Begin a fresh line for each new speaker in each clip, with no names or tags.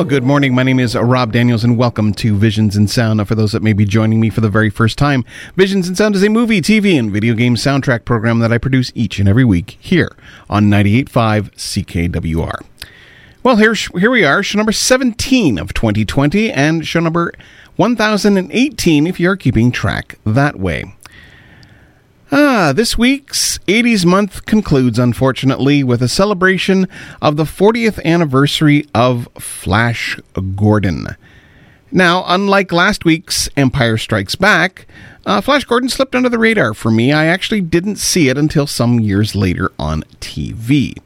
Well, good morning. My name is Rob Daniels, and welcome to Visions in Sound. Now, for those that may be joining me for the very first time, Visions in Sound is a movie, TV, and video game soundtrack program that I produce each and every week here on 98.5 CKWR. Well, here, here we are, show number 17 of 2020, and show number 1018 if you're keeping track that way. Ah, this week's 80s month concludes, unfortunately, with a celebration of the 40th anniversary of Flash Gordon. Now, unlike last week's Empire Strikes Back, uh, Flash Gordon slipped under the radar for me. I actually didn't see it until some years later on TV.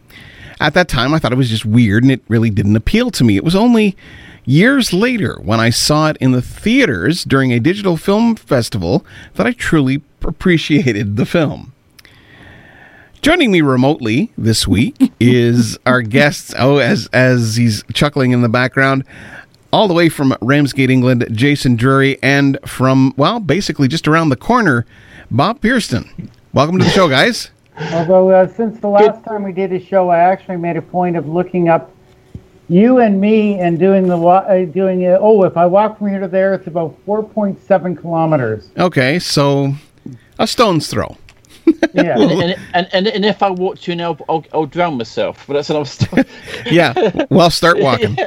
At that time, I thought it was just weird and it really didn't appeal to me. It was only years later when I saw it in the theaters during a digital film festival that I truly appreciated the film. Joining me remotely this week is our guest. Oh, as as he's chuckling in the background, all the way from Ramsgate, England, Jason Drury, and from well, basically just around the corner, Bob Pearson. Welcome to the show, guys.
Although uh, since the last time we did a show, I actually made a point of looking up you and me and doing the uh, doing it. Oh, if I walk from here to there, it's about four point seven kilometers.
Okay, so a stone's throw.
Yeah.
and, and, and, and, and if I walk to you now, I'll, I'll drown myself. But that's another story.
yeah. Well, start walking.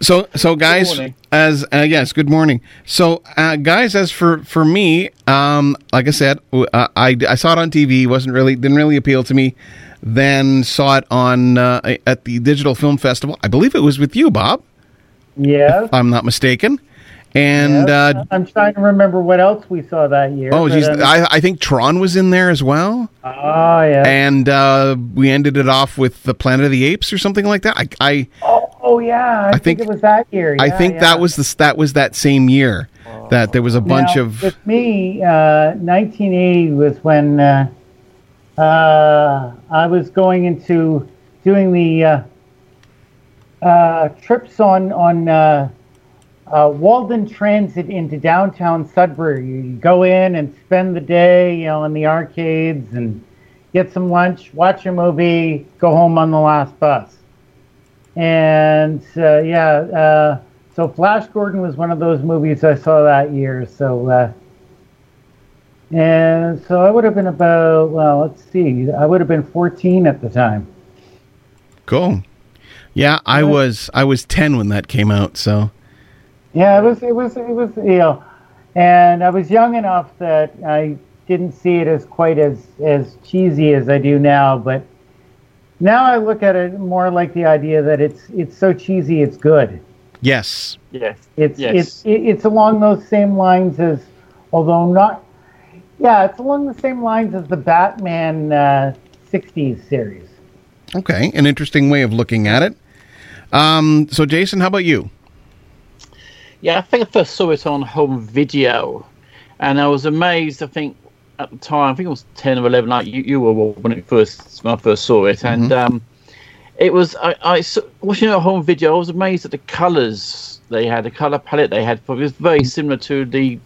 so, so guys,
morning.
as uh, yes, good morning. So, uh, guys, as for for me, um, like I said, uh, I I saw it on TV. wasn't really didn't really appeal to me. Then saw it on uh, at the Digital Film Festival. I believe it was with you, Bob. If I'm not mistaken. And
yes.
uh,
I'm trying to remember what else we saw that year.
oh, geez,
um,
I, I think Tron was in there as well.
oh yeah.
and uh, we ended it off with the Planet of the Apes or something like that. I I,
oh, oh, yeah. I,
I
think,
think-
it was that year.
I think
yeah.
that was the that was that same year that there was a bunch
Now,
of
With me, uh, 1980 was when uh, I was going into doing the uh, uh, trips on on uh, uh, Walden Transit into downtown Sudbury. You go in and spend the day, you know, in the arcades and get some lunch, watch a movie, go home on the last bus. And yeah, uh, so Flash Gordon was one of those movies I saw that year. So, uh, and so I would have been about well, let's see, I would have been 14 at the time.
cool. Yeah, I was I was ten when that came out. So
Yeah, it was it was it was you know, and I was young enough that I didn't see it as quite as as cheesy as I do now, but now I look at it more like the idea that it's it's so cheesy it's good.
yes,
yes.
It's
Yes.
it's it- it's along those same lines as, although not, yeah, it's along the same lines as the Batman uh, '60s series.
okay, an interesting way of looking at it. Um, so Jason, how about you?
Yeah, I think I first saw it on home video, and I was amazed. I think at the time, I think it was ten or eleven. Like you, you were when it first when I first saw it, and um, it was I, I s- watching it on home video. I was amazed at the colours they had, the colour palette they had. For it was very similar to the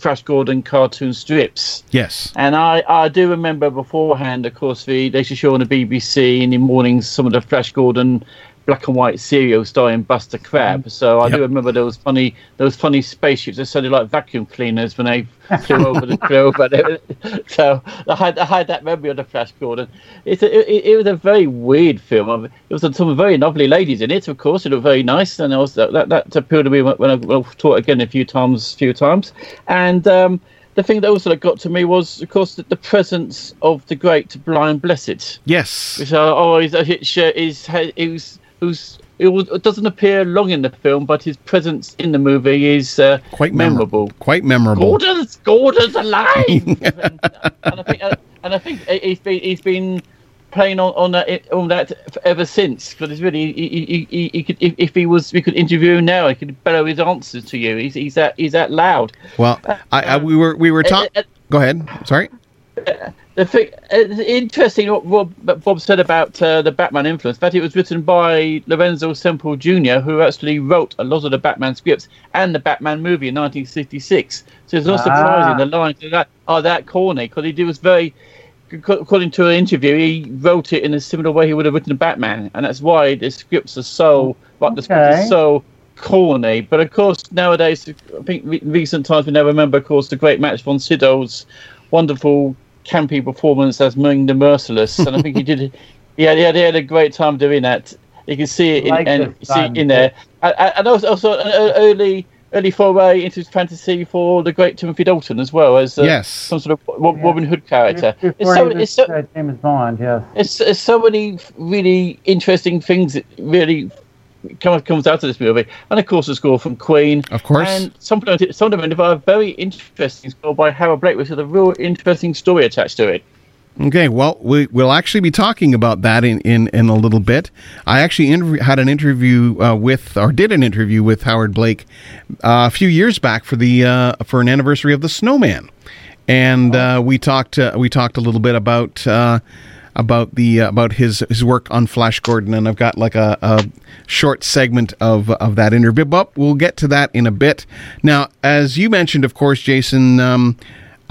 Flash Gordon cartoon strips.
Yes,
And I, I do remember beforehand, of course, the, they used to show on the BBC in the mornings some of the Flash Gordon black and white serial starring Buster Crabbe. So I
Yep.
do remember those funny those funny spaceships that sounded like vacuum cleaners when they flew over the flew over. There. So I had I had that memory of the Flash Gordon. It's a, it, it was a very weird film. It was some very lovely ladies in it, of course. It looked very nice, and I was that that appealed to me when I, when I taught it again a few times, few times, and. um the thing that also got to me was, of course, the, the presence of the great Brian Blessed,
yes,
which I always which, uh, is is who's it, was, it doesn't appear long in the film, but his presence in the movie is uh,
quite
memorable.
memorable. Quite memorable.
Gordon's Gordon's alive, and, and I think uh, and I think he's been he's been playing on on that on that ever since. Because it's really he, he, he, could if, if he was we could interview him now, he could bellow his answers to you. He's he's that he's that loud.
Well, I, I we were we were talking.
Uh, uh,
Go ahead. Sorry.
The thing, uh, interesting what Bob, Bob said about uh, the Batman influence. That it was written by Lorenzo Semple Jr., who actually wrote a lot of the Batman scripts and the Batman movie in 1966. So it's not
Ah.
surprising the lines are that are that corny because he was very according to an interview, he wrote it in a similar way he would have written a Batman, and that's why the scripts are so, like the script
Okay.
is so corny. But of course, nowadays, I think re- recent times we now remember, of course, the great Max von Sydow's wonderful campy performance as Ming the Merciless, and I think he did. He had, he had, he had a great time doing that. You can see it in,
Like
and
this
see it in there, and, and also, also an early. Early foray into fantasy for the great Timothy Dalton as well as uh,
Yes.
some sort of Ro-
Yeah.
Robin Hood character. It's so,
was
it's so,
uh, James Bond, yes.
it's, it's so many really interesting things really come, comes out of this movie. And of course, the score from Queen.
Of course.
And some, some of them are a very interesting score by Howard Blake, which has a real interesting story attached to it.
Okay, well, we, we'll actually be talking about that in, in, in a little bit. I actually interv- had an interview uh, with, or did an interview with Howard Blake uh, a few years back for the uh, for an anniversary of the Snowman, and uh, we talked uh, we talked a little bit about uh, about the uh, about his his work on Flash Gordon, and I've got like a, a short segment of of that interview, but we'll get to that in a bit. Now, as you mentioned, of course, Jason. Um,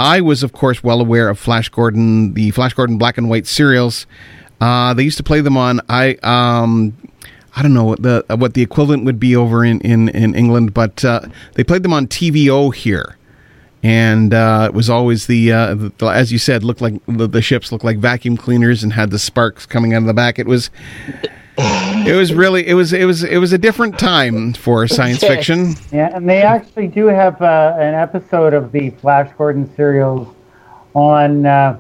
I was, of course, well aware of Flash Gordon, the Flash Gordon black and white serials. Uh, they used to play them on I um, I don't know what the what the equivalent would be over in in, in England, but uh, they played them on TVO here, and uh, it was always the, uh, the, the as you said, looked like the, the ships looked like vacuum cleaners and had the sparks coming out of the back. It was. It was really it was it was it was a different time for science fiction.
Yeah, and they actually do have uh, an episode of the Flash Gordon serials on uh,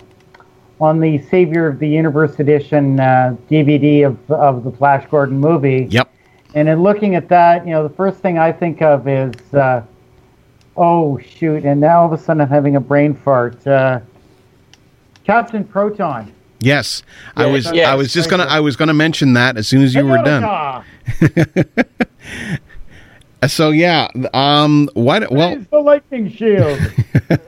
on the Savior of the Universe edition uh, DVD of of the Flash Gordon movie.
Yep.
And in looking at that, you know, the first thing I think of is, uh, oh shoot! And now all of a sudden I'm having a brain fart. Uh, Captain Proton.
Yes, I
Yes,
was. I was just gonna. I was gonna mention that as soon as you were done. Uh, So yeah. Um. What? Well.
Raise the lightning shield.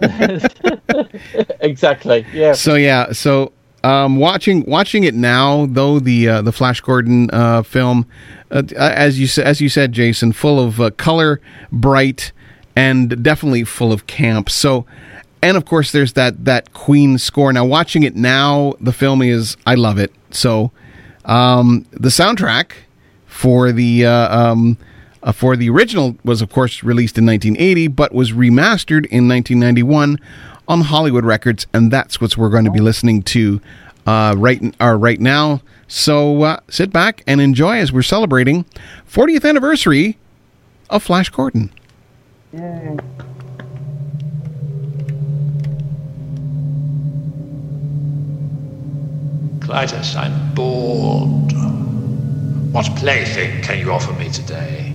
Exactly. Yeah.
So yeah. So um, watching watching it now, though the uh, the Flash Gordon uh, film, uh, as you as you said, Jason, full of uh, color, bright, and definitely full of camp. So. And of course, there's that that Queen score. Now, watching it now, the film is I love it. So, um, the soundtrack for the uh, um, uh, for the original was of course released in 1980, but was remastered in 1991 on Hollywood Records, and that's what we're going to be listening to uh, right uh, right now. So uh, sit back and enjoy as we're celebrating 40th anniversary of Flash Gordon.
Yay.
Klytus, I'm bored. What plaything can you offer me today?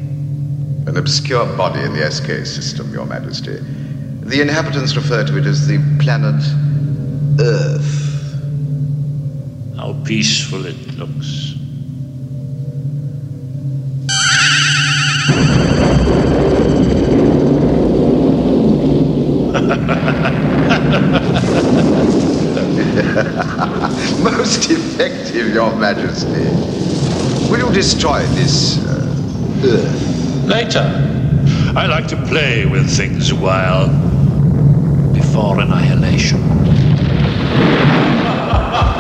An obscure body in the SK system, Your Majesty. The inhabitants refer to it as the planet Earth.
How peaceful it looks.
Most effective, Your Majesty. Will you destroy this uh, Earth?
Later. I like to play with things a while. Before annihilation.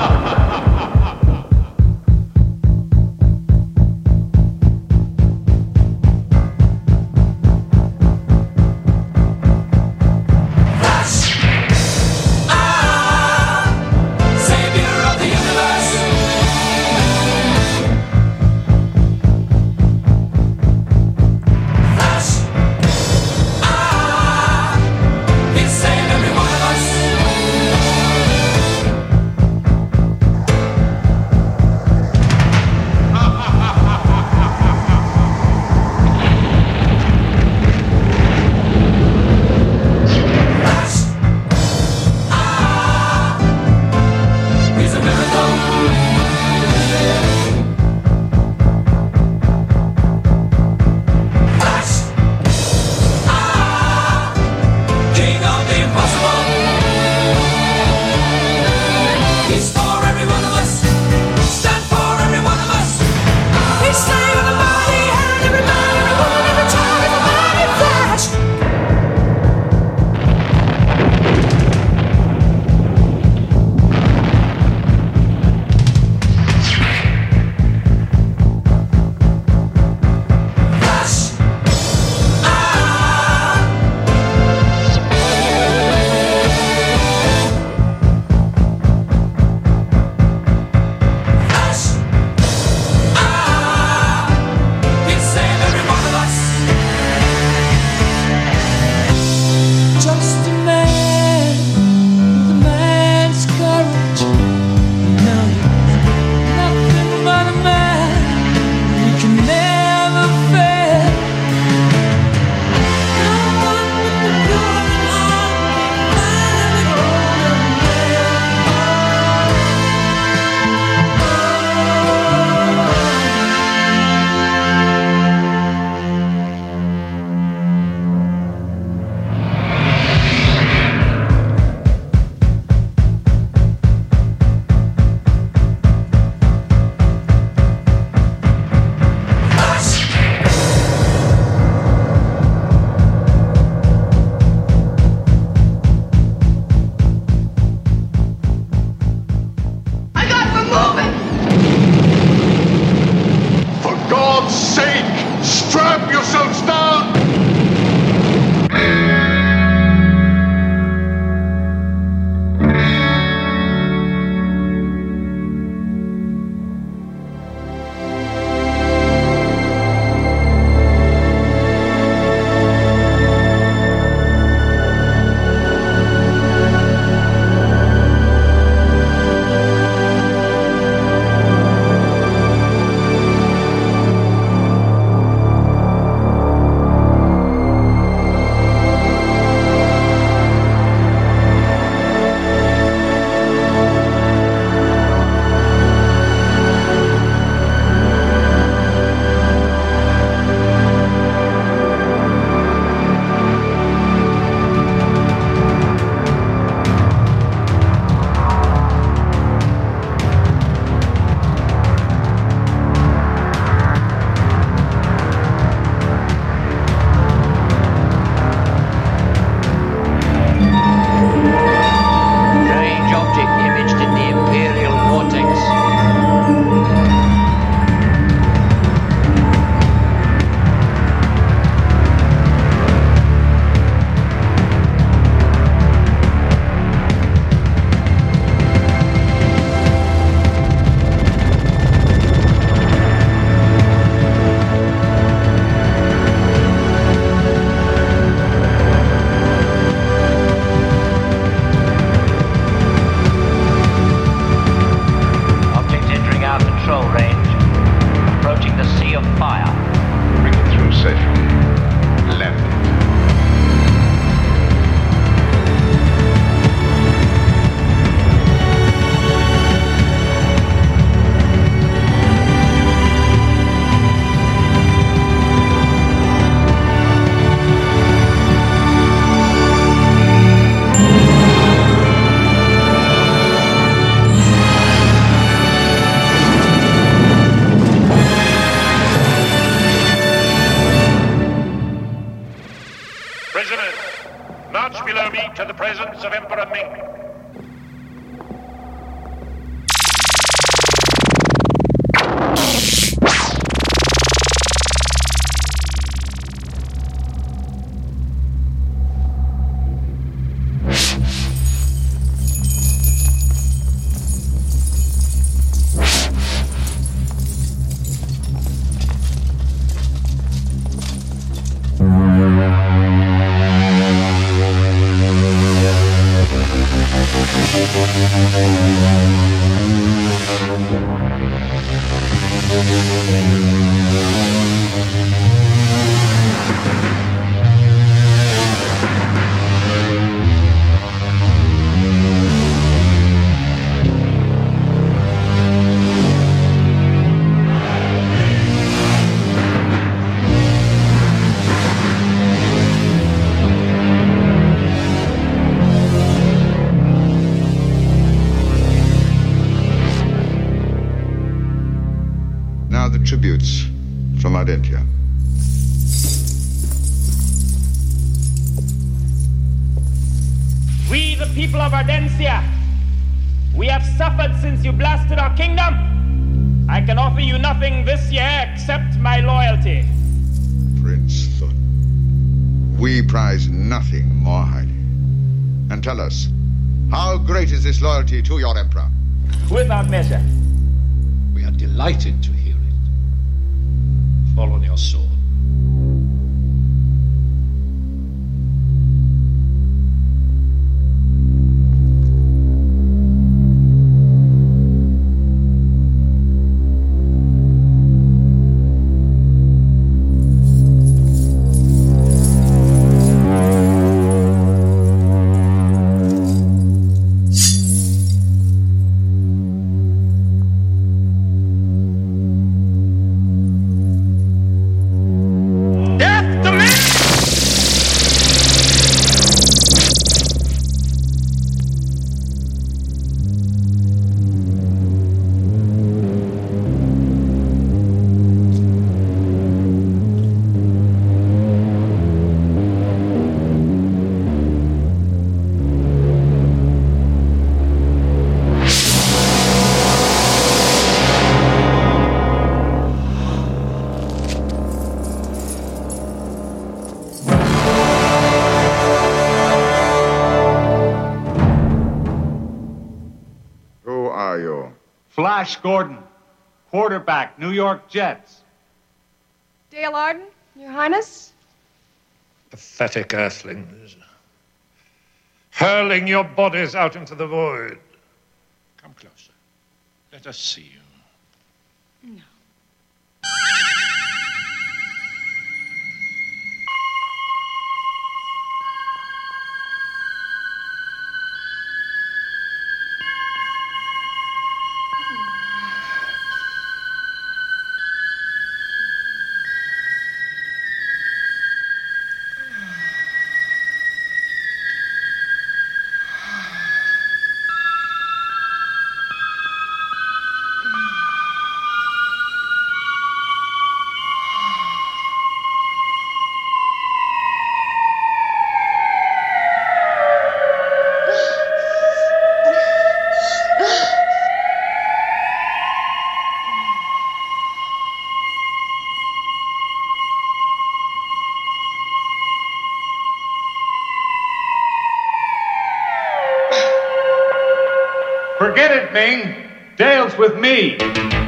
March below me to
the presence of Emperor Ming.
Emperor?
Without measure.
We are delighted to hear it. Fall on your sword.
York Jets.
Dale Arden, Your Highness?
Pathetic earthlings. Hurling your bodies out into the void.
Come closer. Let us see you.
Forget it, Ming. Dale's with me.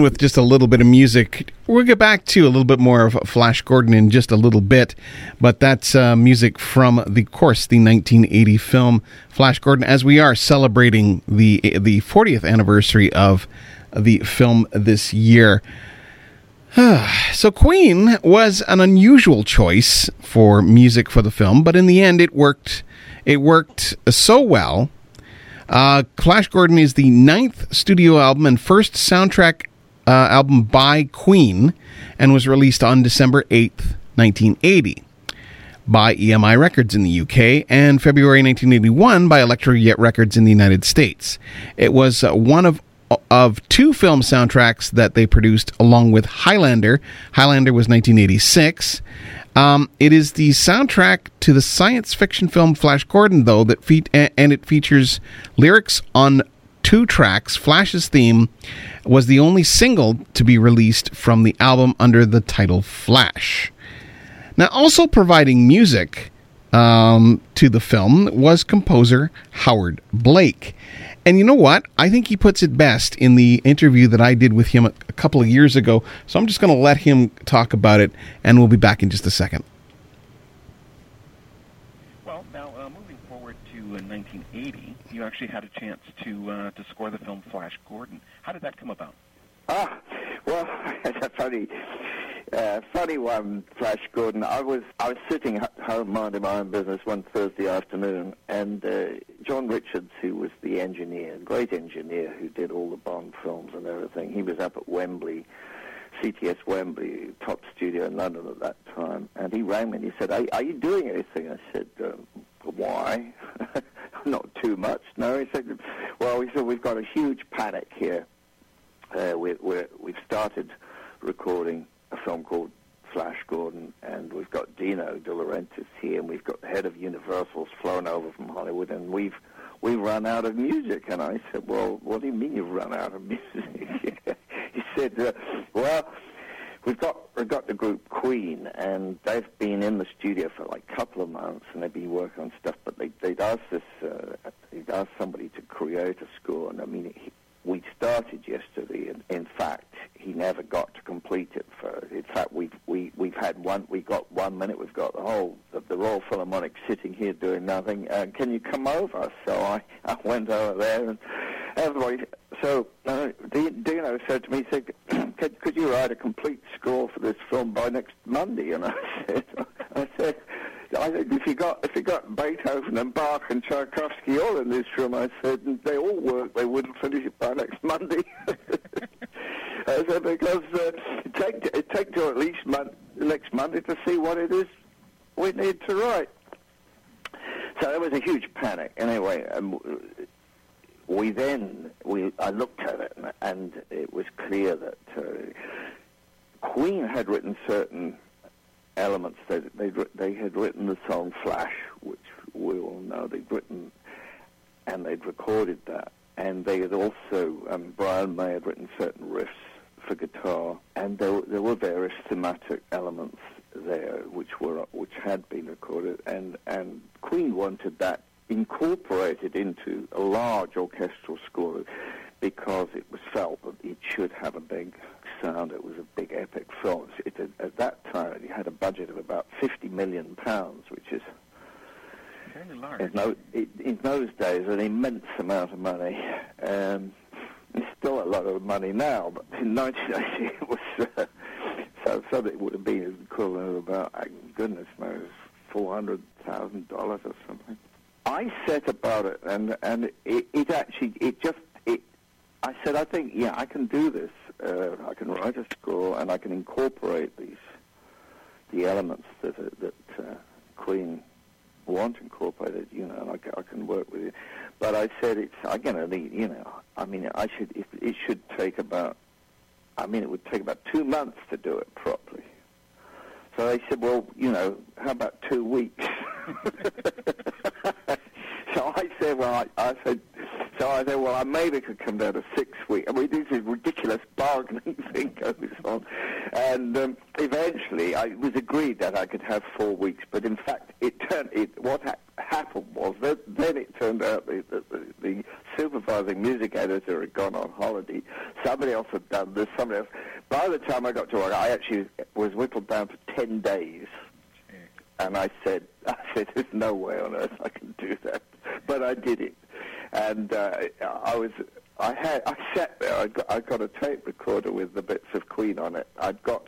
With just a little bit of music, we'll get back to a little bit more of Flash Gordon in just a little bit. But that's uh, music from, the course, the 1980 film Flash Gordon, as we are celebrating the the 40th anniversary of the film this year. so Queen was an unusual choice for music for the film, but in the end, it worked. It worked so well. Uh, Flash Gordon is the ninth studio album and first soundtrack uh, album by Queen, and was released on December eighth, nineteen eighty, by EMI Records in the UK, and February 1981 by Elektra Records in the United States. It was uh, one of of two film soundtracks that they produced along with Highlander. Highlander was 1986. Um, it is the soundtrack to the science fiction film Flash Gordon, though, that fe- and it features lyrics on two tracks. Flash's theme was the only single to be released from the album under the title Flash. Now, also providing music um, to the film was composer Howard Blake. And you know what? I think he puts it best in the interview that I did with him a, a couple of years ago. So I'm just going to let him talk about it, and we'll be back in just a second.
Well, now uh, moving forward to uh, 1980, you actually had a chance to uh, to score the film Flash Gordon. How did that come about?
Ah, well, it's a funny, uh, funny one, Flash Gordon. I was I was sitting home minding my own business one Thursday afternoon, and uh, John Richards, who was the engineer, great engineer who did all the Bond films and everything, he was up at Wembley, CTS Wembley, top studio in London at that time, and he rang me and he said, "Are, are you doing anything?" I said, um, "Why?" Not too much. No, he said, "Well, he said we've got a huge panic here." uh, we, we've started recording a film called Flash Gordon, and we've got Dino De Laurentiis here, and we've got the head of Universal's flown over from Hollywood, and we've we've run out of music. And I said, well, what do you mean you've run out of music? he said, uh, well, we've got we've got the group Queen, and they've been in the studio for like a couple of months, and they've been working on stuff. But they they'd asked this, uh, they'd asked somebody to create a score, and I mean, he, we started yesterday, and in fact, he never got to complete it. For in fact, we've we we've had one. We got one minute. We've got the whole the, the Royal Philharmonic sitting here doing nothing. Uh, can you come over? So I I went over there, and everybody. So uh, Dino said to me, said, could, could you write a complete score for this film by next Monday? And I said, I said. I if you got if you got Beethoven and Bach and Tchaikovsky all in this room, I said, they all work, they wouldn't finish it by next Monday. I said because uh, it take it take till at least mon- next Monday to see what it is we need to write. So there was a huge panic. Anyway, um, we then we I looked at it and, and it was clear that uh, Queen had written certain elements. They they they had written the song Flash, which we all know they'd written, and they'd recorded that. And they had also um, Brian May had written certain riffs for guitar, and there there were various thematic elements there which were which had been recorded, and and Queen wanted that incorporated into a large orchestral score because it was felt that it should have a big sound. It was a big epic film. It, it, at that time, it had a budget of about 50 million pounds, which is
large.
in, no, it, in those days an immense amount of money. Um, it's still a lot of money now, but in 1980 it was uh, so so that it would have been equivalent of about uh, goodness knows four hundred thousand dollars or something. I set about it, and and it, it actually it just it. I said, I think yeah, I can do this. Uh, I can write a score, and I can incorporate these the elements that uh, that uh, Queen want incorporated. You know, and I, I can work with it. But I said it's I'm gonna need. You know, I mean, I should. If, it should take about. I mean, it would take about two months to do it properly. So they said, well, you know, how about two weeks? so I said, well, I, I said, So I said, well, I maybe could come down to six weeks. I mean, this is ridiculous bargaining thing goes on. And um, eventually I, it was agreed that I could have four weeks, but in fact, it turned, it, what ha- happened was that then it turned out that the, the, the supervising music editor had gone on holiday. Somebody else had done this, somebody else. By the time I got to work, I actually was whittled down for 10 days. And I said, I said, there's no way on earth I can do that. But I did it and uh, I was I had I sat there. I got I got a tape recorder with the bits of Queen on it. I'd got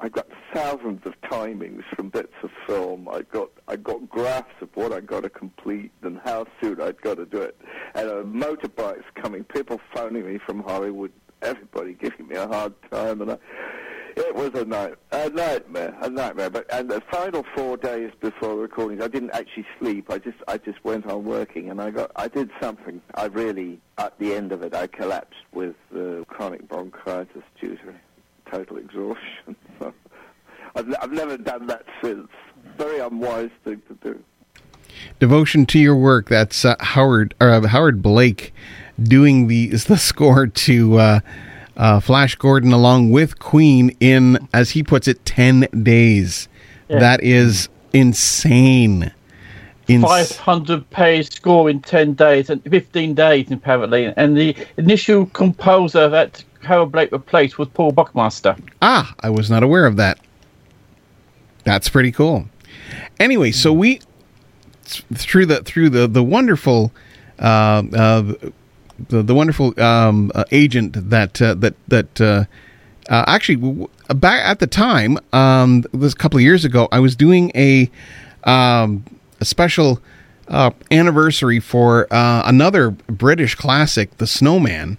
I got thousands of timings from bits of film. I got I got graphs of what I got to complete and how soon I'd got to do it. And motorbikes coming, people phoning me from Hollywood, everybody giving me a hard time, and I, it was a night, a nightmare, a nightmare. But and the final four days before recordings, I didn't actually sleep. I just, I just went on working, and I got, I did something. I really, at the end of it, I collapsed with uh, chronic bronchitis due to total exhaustion. I've, I've never done that since. Very unwise thing to do.
Devotion to your work. That's uh, Howard uh, Howard Blake doing the is the score to. Uh, Flash Gordon along with Queen in, as he puts it, 10 days. Yeah. That is insane.
Ins- 500 page score in 10 days and 15 days, apparently. And the initial composer that Howard Blake replaced was Paul Buckmaster.
Ah, I was not aware of that. That's pretty cool. Anyway, so we through the through the the wonderful uh, uh, the, the wonderful um, uh, agent that uh, that that uh, uh actually back at the time um, was a couple of years ago. I was doing a um, a special uh, anniversary for uh, another British classic, The Snowman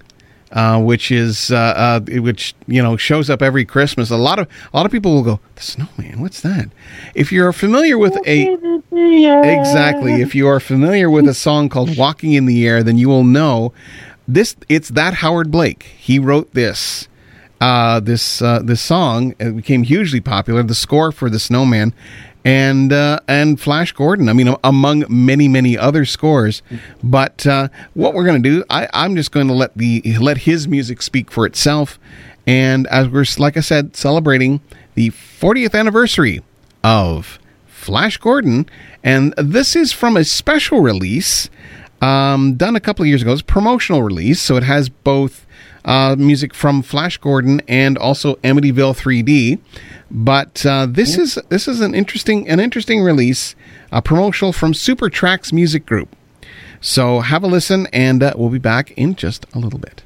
uh, which is uh, uh, which you know shows up every Christmas. A lot of a lot of people will go, "The snowman, what's that?" If you're familiar with a exactly, if you are familiar with a song called "Walking in the Air," then you will know this. It's that Howard Blake. He wrote this. Uh, this uh, this song it became hugely popular. The score for the Snowman, and uh, and Flash Gordon. I mean, among many many other scores. But uh, what we're going to do, I, I'm just going to let the let his music speak for itself. And as we're like I said, celebrating the 40th anniversary of Flash Gordon, and this is from a special release um, done a couple of years ago. It's a promotional release, so it has both uh, music from Flash Gordon and also Amityville 3D. But uh, this is this is an interesting an interesting release, a promotional from Super Tracks Music Group. So have a listen, and uh, we'll be back in just a little bit.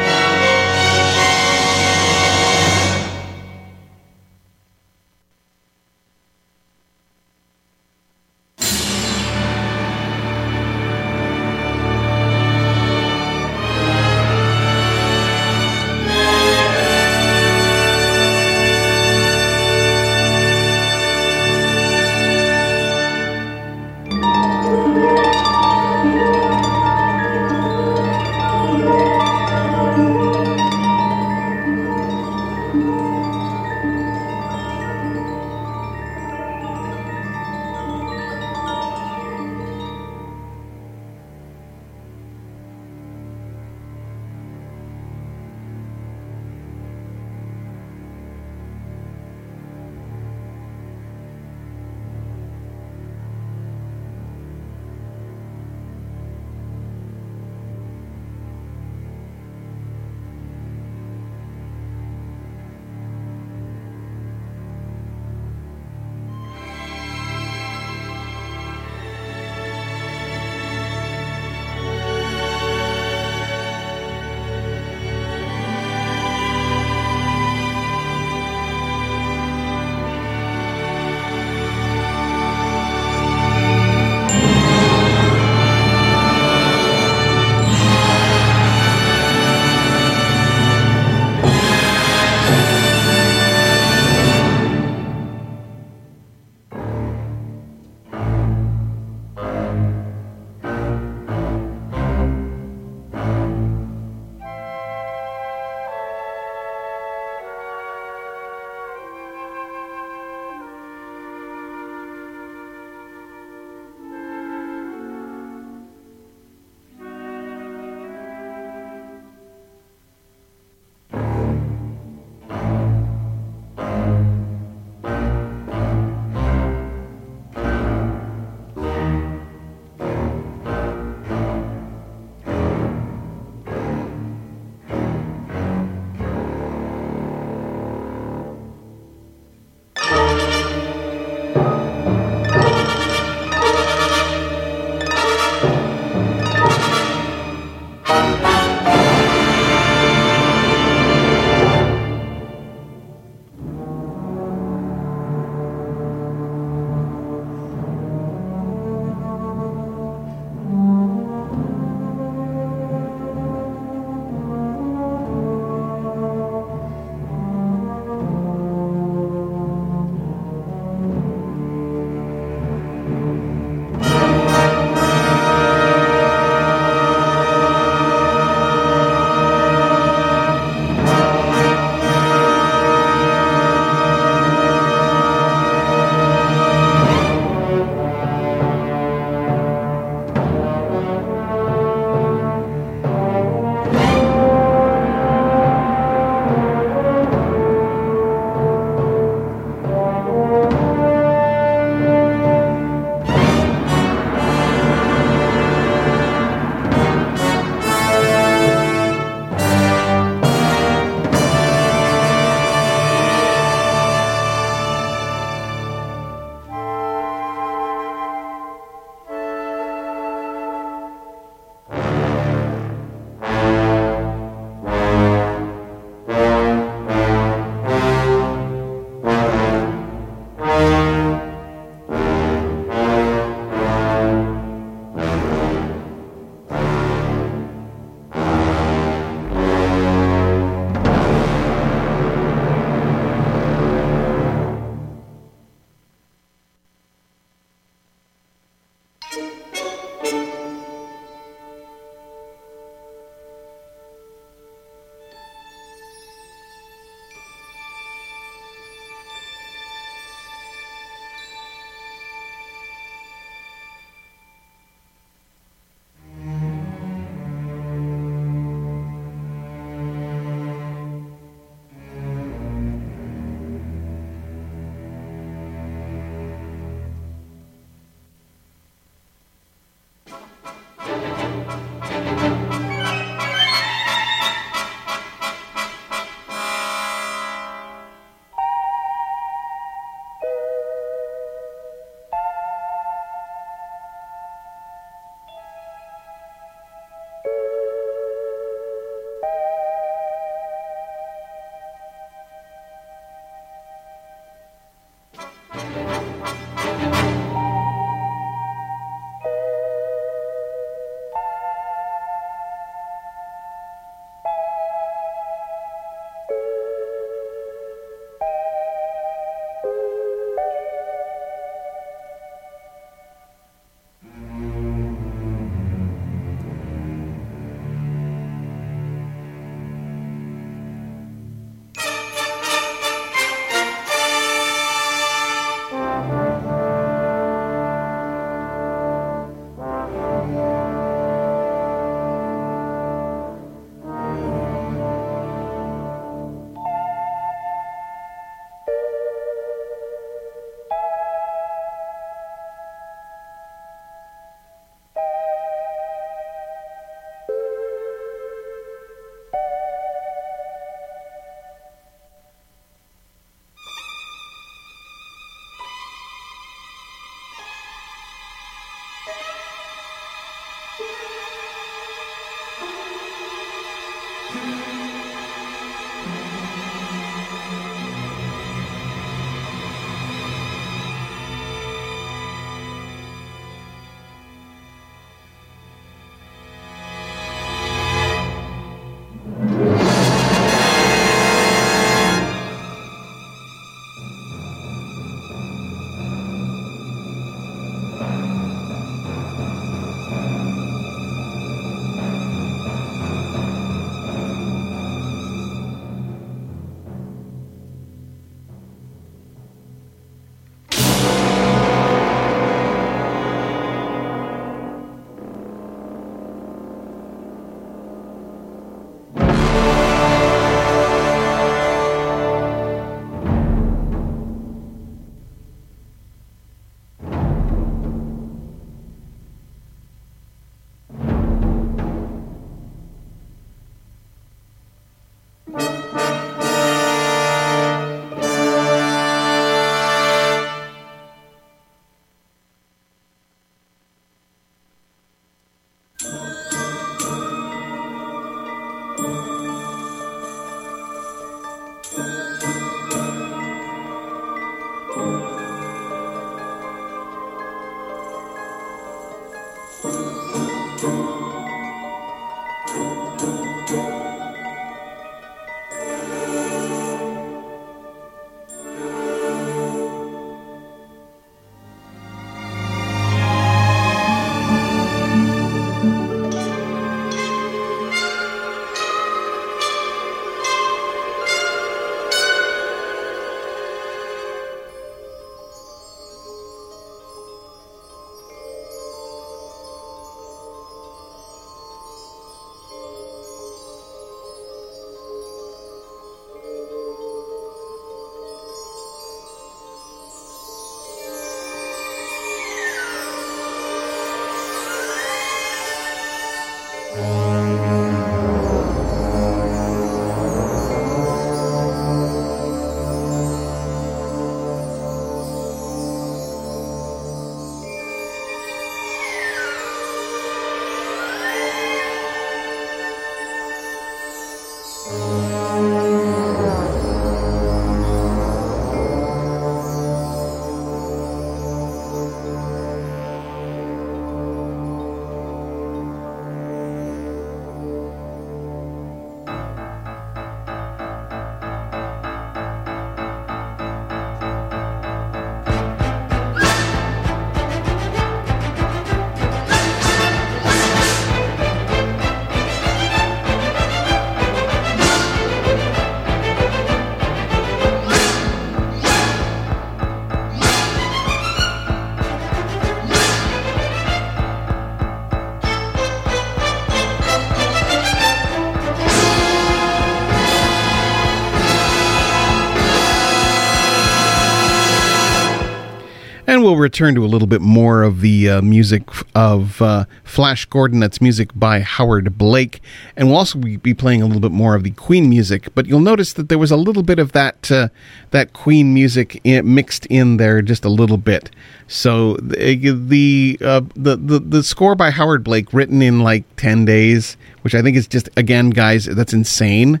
We'll return to a little bit more of the uh, music of uh, Flash Gordon. That's music by Howard Blake. And we'll also be playing a little bit more of the Queen music. But you'll notice that there was a little bit of that uh, that Queen music in, mixed in there just a little bit. So the the, uh, the the the score by Howard Blake, written in like ten days, which I think is just again, guys, that's insane.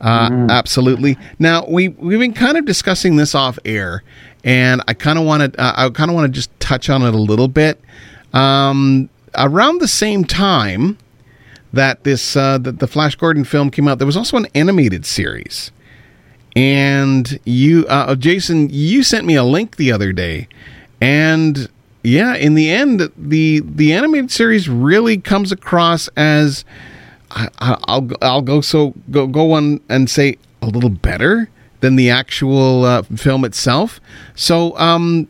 Uh, Absolutely. Now we we've been kind of discussing this off air, and I kind of want to uh, I kind of want to just touch on it a little bit. Um, around the same time that this uh, that the Flash Gordon film came out, there was also an animated series. And you, uh, Jason, you sent me a link the other day, and yeah, in the end, the the animated series really comes across as I, will I'll go so go go on and say a little better than the actual uh, film itself. So um,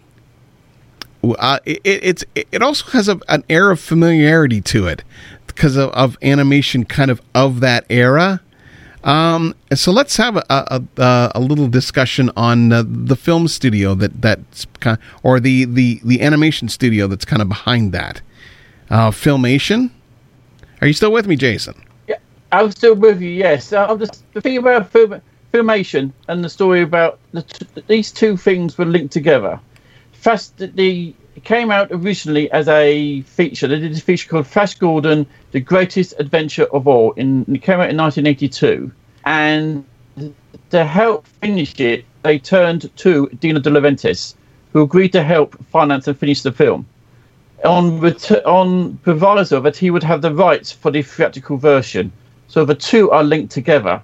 uh, it, it's it also has a, an air of familiarity to it because of, of, animation kind of of that era. Um, so let's have a, a, a little discussion on uh, the film studio that that's kind of, or the, the the animation studio that's kind of behind that. Uh, Filmation. Are you still with me, Jason?
Yeah, I'm still with you. Yes, I'm just the thing about film, Filmation and the story about the t- these two things were linked together. Fast, the it came out originally as a feature. They did a feature called Flash Gordon: The Greatest Adventure of All. In it came out in 1982, and to help finish it, they turned to Dino De Laurentiis, who agreed to help finance and finish the film. On ret- on proviso that he would have the rights for the theatrical version. So the two are linked together.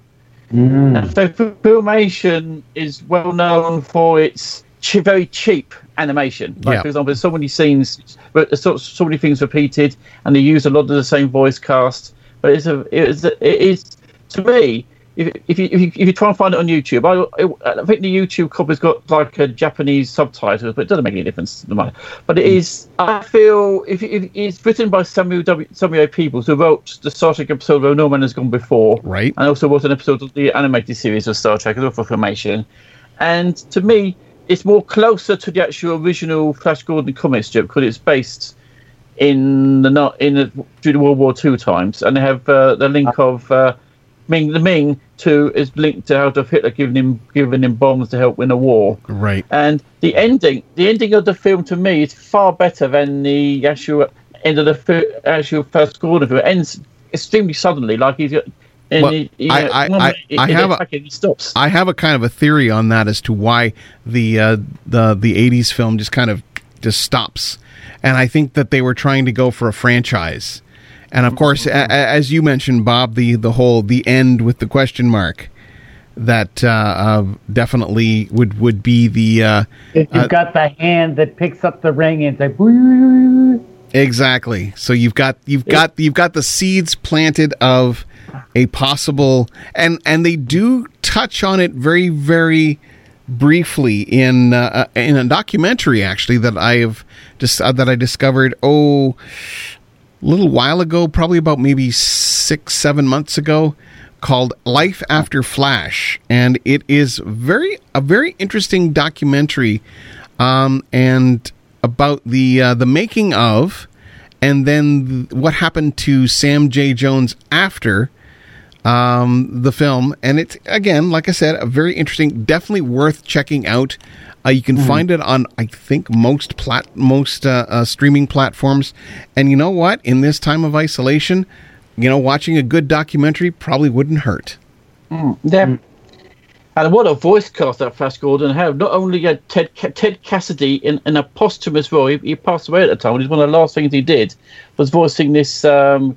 Mm.
So Filmation is well known for its ch- very cheap animation. Like
Yeah.
for example, there's so many scenes, but so, so many things repeated, and they use a lot of the same voice cast. But it's a it is a, it is to me. If, if, you, if, you, if you try and find it on YouTube, I, I think the YouTube cover's got like a Japanese subtitles, but it doesn't make any difference to the money. But it is, I feel, if, if it's written by Samuel W. Samuel A. Peeples, who wrote the Star Trek episode where No Man Has Gone Before,
right,
and also wrote an episode of the animated series of Star Trek as well for Filmation. And to me, it's more closer to the actual original Flash Gordon comic strip because it's based in the not in the, the World War Two times, and they have uh, the link of uh, Ming the Ming to is linked to Adolf Hitler giving him giving him bombs to help win a war.
Right.
And the ending, the ending of the film to me is far better than the actual end of the actual first film. It ends extremely suddenly, like he's got. And
Well,
he, he,
I- I- I- I have a-
stops.
I have a kind of a theory on that as to why the uh, the the '80s film just kind of just stops, and I think that they were trying to go for a franchise, and of course, a- as you mentioned, Bob, the the whole the end with the question mark, that uh, uh, definitely would would be the uh,
If you've
uh,
got the hand that picks up the ring and it's like,
Exactly. So you've got you've got you've got the seeds planted of a possible and and they do touch on it very very briefly in uh, in a documentary actually that I have just uh, that I discovered oh little while ago probably about maybe 6 7 months ago called Life After Flash. And it is very a very interesting documentary um and about the uh, the making of and then th- what happened to Sam J. Jones after um, the film. And it's again like I said a very interesting definitely worth checking out uh, you can find it on I think most plat most uh, uh, streaming platforms and you know what in this time of isolation you know watching a good documentary probably wouldn't hurt
Mm, yeah. And what a voice cast that Flash Gordon had. Not only had Ted Ca- Ted Cassidy in, in a posthumous role, he, he passed away at the time. It was one of the last things he did was voicing this um,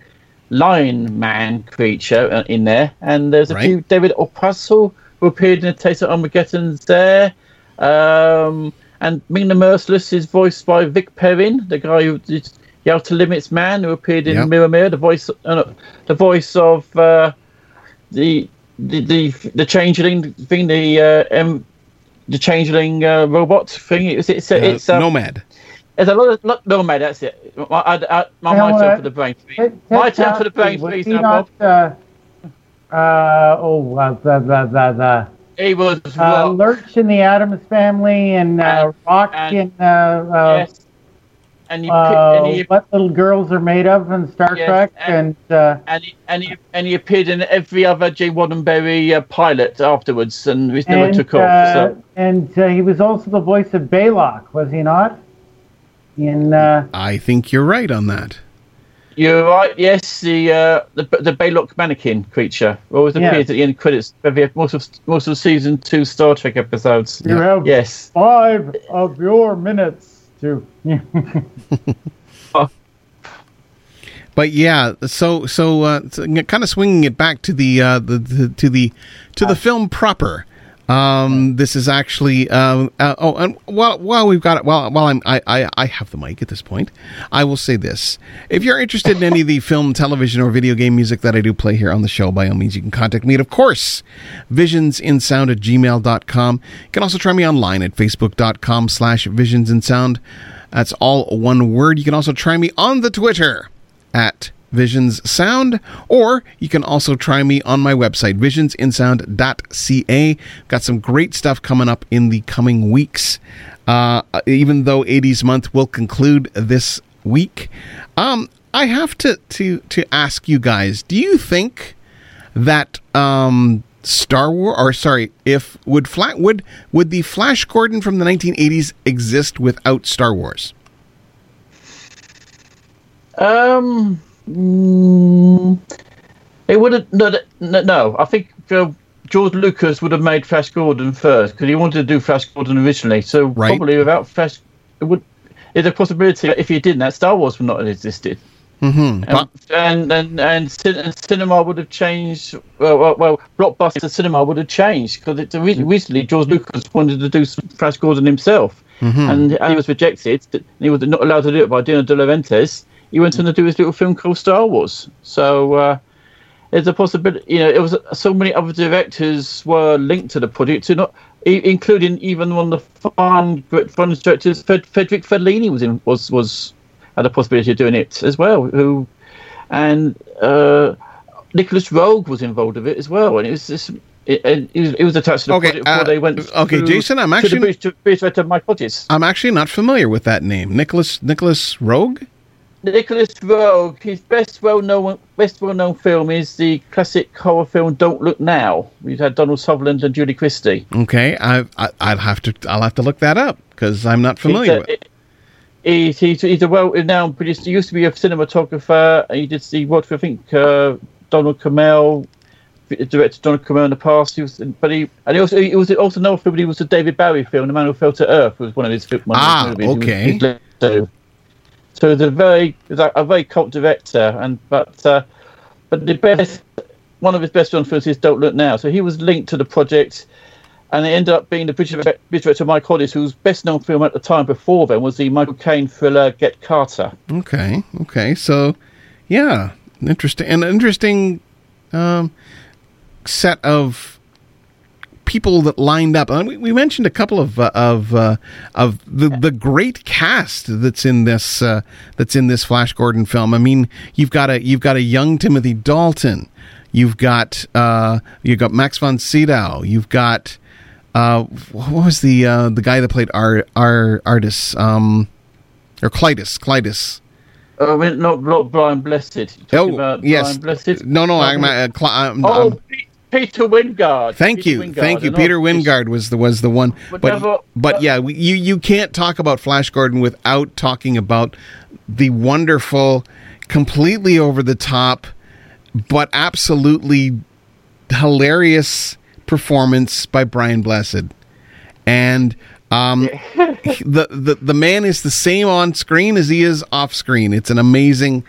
lion man creature uh, in there. And there's a
Right.
few David Opasso who appeared in a Taste of Armageddon's there. Um, and Ming the Merciless is voiced by Vic Perrin, the guy who did the Outer Limits man, who appeared in
Yep.
Mirror Mirror, the voice, uh, the voice of uh, the the the the changeling thing, the uh, um, the changeling uh, robot thing. It's it's,
Uh,
it's um,
Nomad
There's a lot of lot, nomad. That's it. My, I, I, my my turn for the brain. Please. My turn for the brain, please. Now,
not,
Bob.
uh, uh, oh, uh, the, the, the, the,
He was
uh, Lurch in the Addams Family and uh, Rock
and-
in uh, uh,
yes. And he,
uh,
and he
What Little Girls Are Made Of in Star
Yes,
Trek.
and-
And, uh,
and he, and he and he appeared in every other Gene Roddenberry uh, pilot afterwards, and which never
and,
took off. So
and uh, he was also the voice of Balok, was he not? In uh,
I think you're right on that
You're right. Yes, the uh, the the Balok mannequin creature always
Yeah.
appears at the end credits of the- most of most of season two Star Trek episodes.
You have
Yes.
five of your minutes to.
But yeah, so so, uh, so kind of swinging it back to the, uh, the, the to the to the film proper. Um, this is actually um, uh, oh, and while while we've got it, while while I'm I, I I have the mic at this point, I will say this: if you're interested in any of the film, television, or video game music that I do play here on the show, by all means, you can contact me. And of course, visionsinsound at gmail.com. You can also try me online at facebook.com slash visionsinsound. That's all one word. You can also try me on the Twitter at Visions Sound, or you can also try me on my website, visionsinsound.ca. Got some great stuff coming up in the coming weeks. Uh, even though 80s month will conclude this week, um, I have to, to, to ask you guys, do you think that um, Star Wars, or sorry, if would flat would would the Flash Gordon from the 1980s exist without Star Wars?
Um, mm, it would have no, no, no. I think uh, George Lucas would have made Flash Gordon first because he wanted to do Flash Gordon originally. So probably without Flash, it would. There's a possibility that if he didn't, that Star Wars would not have existed.
Mm-hmm.
And and and, and, and cinema would have changed. Well, well, well blockbuster cinema would have changed because it's ori- originally George Lucas wanted to do Flash Gordon himself,
Mhm.
and, and he was rejected. He was not allowed to do it by Dino De Laurentiis. He went on to do his little film called Star Wars. So uh, there's a possibility. You know, it was so many other directors were linked to the project, to not including even one of the fine fun directors, Fred, Frederick Fellini was in was was had a possibility of doing it as well. Who and uh, Nicolas Roeg was involved with it as well, and it was just. It, it, it was, it was attached to the
Okay,
project before
uh,
they went.
okay,
to-
Jason, I'm
to the
actually-
British, to British director Mike Hodges.
I'm actually not familiar with that name, Nicholas Nicolas Roeg.
Nicolas Roeg, his best well-known best well-known film is the classic horror film Don't Look Now. We've had Donald Sutherland and Julie Christie.
Okay, I, I I'll have to I'll have to look that up because I'm not familiar
He's
with.
a, he's, he's, he's a well-renowned producer. He used to be a cinematographer. He did the what I think uh, Donald Cammell directed Donald Cammell in the past. He was, but he and he also he was also known for he was the David Bowie film, The Man Who Fell to Earth, was one of his, one of his
Ah,
movies. He was-
okay.
he was to. So he's a very a, very cult director, and but uh, but the best one of his best known films is Don't Look Now. So he was linked to the project, and it ended up being the British director Mike Hodges, whose best known film at the time before then was the Michael Caine thriller Get Carter.
Okay, okay, so yeah, interesting, an interesting um, set of people that lined up. And we, we mentioned a couple of uh, of uh, of the the great cast that's in this uh, that's in this Flash Gordon film. I mean, you've got a you've got a young Timothy Dalton. You've got uh, you've got Max von Sydow. You've got uh, what was the uh, the guy that played Ar Ar Artis um, or Klytus Klytus.
Oh, not, not Brian Blessed. You're
Oh,
about
yes.
Brian Blessed.
No, no, I'm,
Oh,
uh, Cl- I'm,
oh,
I'm-
Peter Wyngarde.
Thank
Peter
you,
Wyngarde,
thank you. Peter Wyngarde was the was the one,
But
but
never-
but yeah, we, you you can't talk about Flash Gordon without talking about the wonderful, completely over the top, but absolutely hilarious performance by Brian Blessed, and um, the, the the man is the same on screen as he is off screen. It's an amazing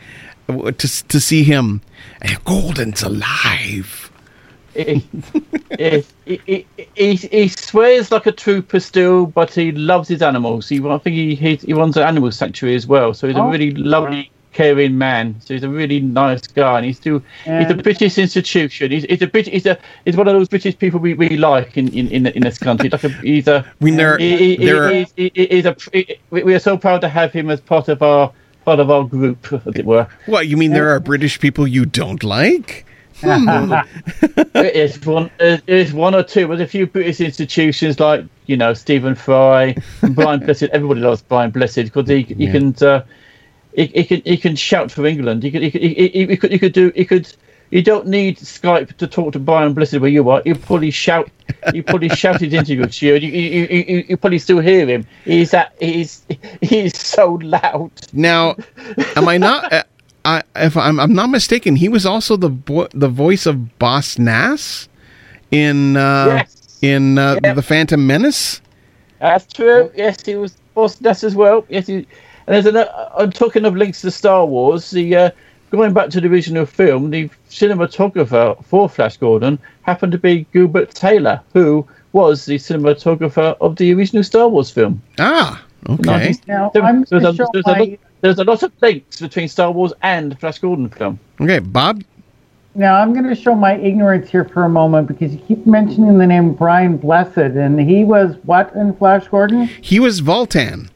to to see him. And Gordon's alive.
He, he, he, he, he swears like a trooper still, but he loves his animals. He, I think he, he he runs an animal sanctuary as well. So he's
Oh.
a really lovely, caring man. So he's a really nice guy, and he's still he's a British institution. He's, he's a British. He's a he's one of those British people we really like in in in, in this country. Like a, he's a.
mean, there-
he, he,
there are-
he's, he's a. we are so proud to have him as part of our part of our group, as it were.
What you mean? There are British people you don't like? Hmm.
it's one it's one or two there's a few british institutions like you know stephen fry brian blessed everybody loves brian blessed because he, he
Yeah.
can uh, he, he can he can shout for england he could he could he, he, could, he could do he could you don't need Skype to talk to Brian Blessed where you are. You probably shout, you probably shout his interview to you. You, you, you, you, you probably still hear him. He's that he's he's so loud.
Now, am I not? I, if I'm, I'm not mistaken, he was also the vo- the voice of Boss Nass in uh,
Yes.
in uh,
Yeah.
the Phantom Menace.
That's true. Yes, he was Boss Nass as well. Yes, he, and there's an. Uh, I'm talking of links to Star Wars. The uh, going back to the original film, the cinematographer for Flash Gordon happened to be Gilbert Taylor, who was the cinematographer of the original Star Wars film.
Ah, okay.
Now, I'm
there's,
gonna
a,
show
there's, a lot, there's a lot of links between Star Wars and Flash Gordon film.
Okay, Bob.
Now I'm going to show my ignorance here for a moment because you keep mentioning the name Brian Blessed, and he was what in Flash Gordon?
He was Vultan.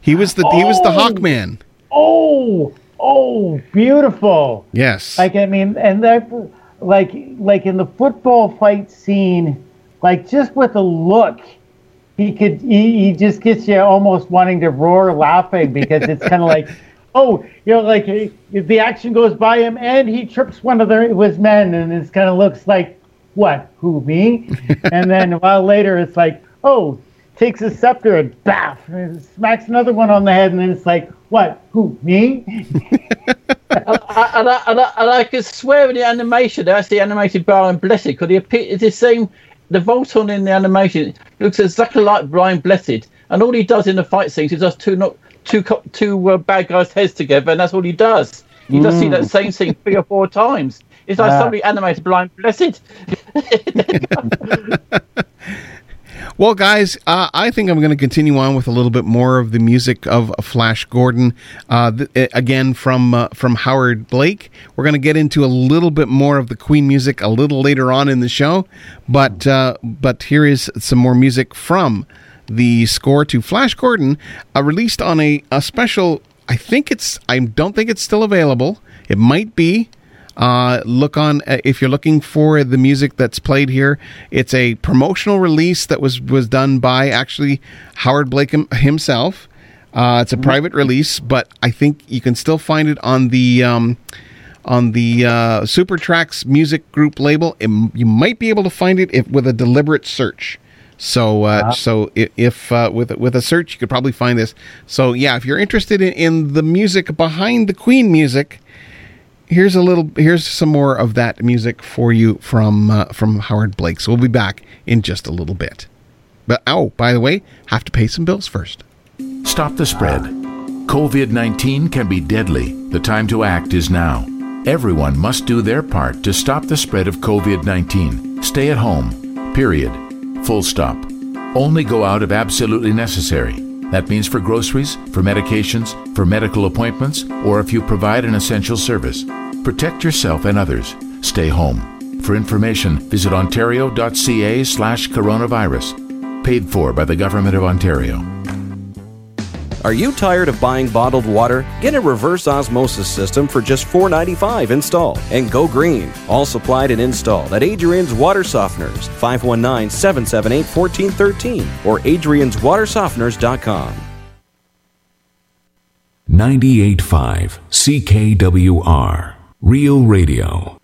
He was the he was the
Oh.
Hawkman.
Oh, oh, beautiful!
Yes.
Like I mean, and that, like, like in the football fight scene, like just with a look, he could, he, he just gets you almost wanting to roar laughing because it's kind of like, oh, you know, like eh, the action goes by him and he trips one of the, his men, and it kind of looks like, what, who me? and then a while later, it's like, oh, takes a scepter and baff, and smacks another one on the head, and then it's like, what, who, me?
and, I, and, I, and, I, and I could swear in the animation that's the animated Brian Blessed because he appear, it's the same. The Voltron in the animation looks exactly like Brian Blessed, and all he does in the fight scenes is just two not two co- two uh, bad guys' heads together, and that's all he does. He does see that same scene three or four times. It's like
Ah.
somebody animated Brian Blessed.
Well, guys, uh, I think I'm going to continue on with a little bit more of the music of Flash Gordon. Uh, th- eh, again, from uh, from Howard Blake. We're going to get into a little bit more of the Queen music a little later on in the show, but uh, but here is some more music from the score to Flash Gordon, uh, released on a, a special. I think it's. I don't think it's still available. It might be. Uh, look on uh, if you're looking for the music that's played here. It's a promotional release that was was done by actually Howard Blake him- himself. Uh, it's a private release, but I think you can still find it on the um, on the uh, Super Tracks Music Group label. It, you might be able to find it if with a deliberate search. So, uh, so if, if uh, with with a search, you could probably find this. So, yeah, if you're interested in, in the music behind the Queen music, here's a little here's some more of that music for you from uh, from Howard Blake. So we'll be back in just a little bit. But oh, by the way, have to pay some bills first.
Stop the spread. COVID 19 can be deadly. The time to act is now. Everyone must do their part to stop the spread of COVID 19. Stay at home. Period. Full stop. Only go out if absolutely necessary. That means for groceries, for medications, for medical appointments, or if you provide an essential service. Protect yourself and others. Stay home. For information, visit ontario.ca slash coronavirus. Paid for by the Government of Ontario.
Are you tired of buying bottled water? Get a reverse osmosis system for just $4.95 installed and go green. All supplied and installed at Adrian's Water Softeners, 519 778 1413 or adrianswatersofteners.com.
98.5 CKWR Real Radio.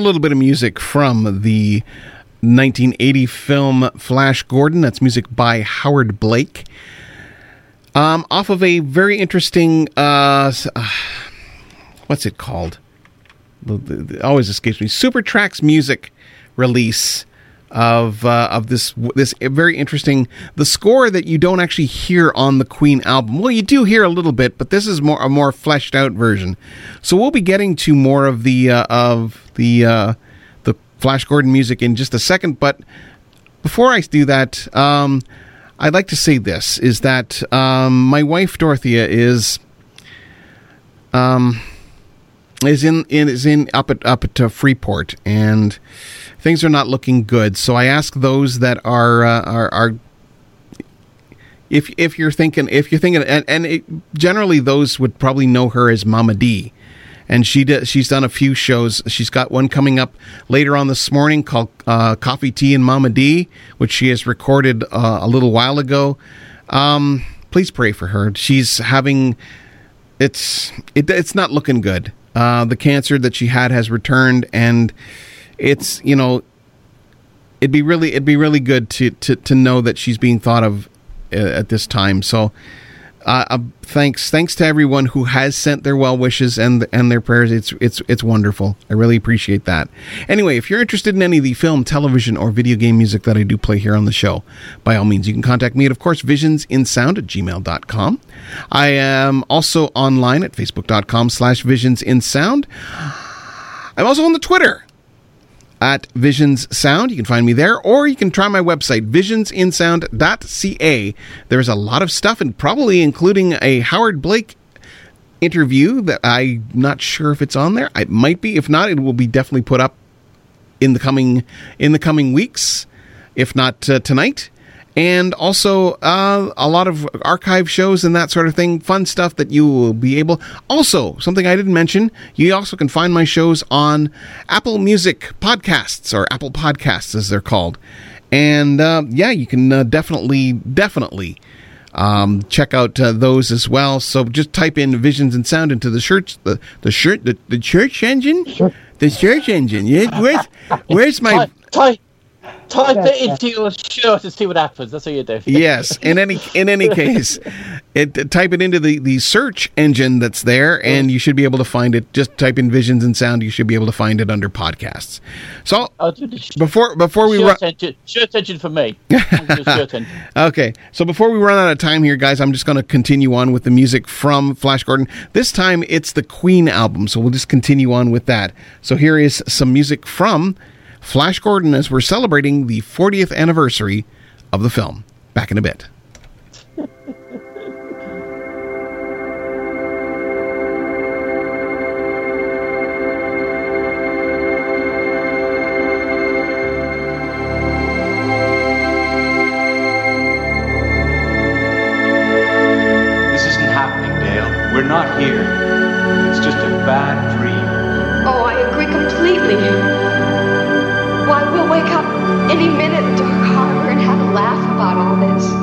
A little bit of music from the 1980 film Flash Gordon. That's music by Howard Blake. Um, off of a very interesting, uh, uh, what's it called? Always escapes me. Super Tracks music release of uh, of this this very interesting the score that you don't actually hear on the Queen album. Well, you do hear a little bit, but this is more a more fleshed out version. So we'll be getting to more of the uh, of the uh, the Flash Gordon music in just a second. But before I do that, um, I'd like to say this: is that um, my wife Dorothea is um is in, is in up at up at uh, Freeport and things are not looking good. So I ask those that are uh, are, are if if you're thinking if you're thinking and, and it, generally those would probably know her as Mama D. And she did, she's done a few shows. She's got one coming up later on this morning called uh, Coffee Tea and Mama D, which she has recorded uh, a little while ago. Um, please pray for her. She's having it's it, it's not looking good. Uh, the cancer that she had has returned, and it's you know it'd be really it'd be really good to to to know that she's being thought of uh, at this time. So. Uh, uh, thanks, thanks to everyone who has sent their well wishes and and their prayers. It's it's it's wonderful. I really appreciate that. Anyway, if you're interested in any of the film, television, or video game music that I do play here on the show, by all means, you can contact me at, of course, visionsinsound at gmail.com. I am also online at facebook.com slash visionsinsound. I'm also on the Twitter at Visions Sound. You can find me there, or you can try my website, visionsinsound.ca. There's a lot of stuff, and probably including a Howard Blake interview that I'm not sure if it's on there. It might be. If not, it will be definitely put up in the coming in the coming weeks, if not uh, tonight and also uh, a lot of archive shows and that sort of thing. Fun stuff that you will be able. Also, something I didn't mention, you also can find my shows on Apple Music Podcasts or Apple Podcasts as they're called. And uh, yeah, you can uh, definitely, definitely. Um, check out uh, those as well. So just type in visions and sound into the church, the the shirt, the, the church engine, sure. the church engine. Yeah, where's where's my
type, Type it into your shirt and see what happens. That's what you do.
yes. In any in any case, it type it into the, the search engine that's there, mm-hmm. and you should be able to find it. Just type in visions and sound. You should be able to find it under podcasts. So
I'll do the sh-
before before we
shirt, run engine, shirt engine for me. engine.
okay. So before we run out of time here, guys, I'm just going to continue on with the music from Flash Gordon. This time it's the Queen album, so we'll just continue on with that. So here is some music from. Flash Gordon as we're celebrating the 40th anniversary of the film. Back in a bit.
any minute in Dark Harbor and have a laugh about all this.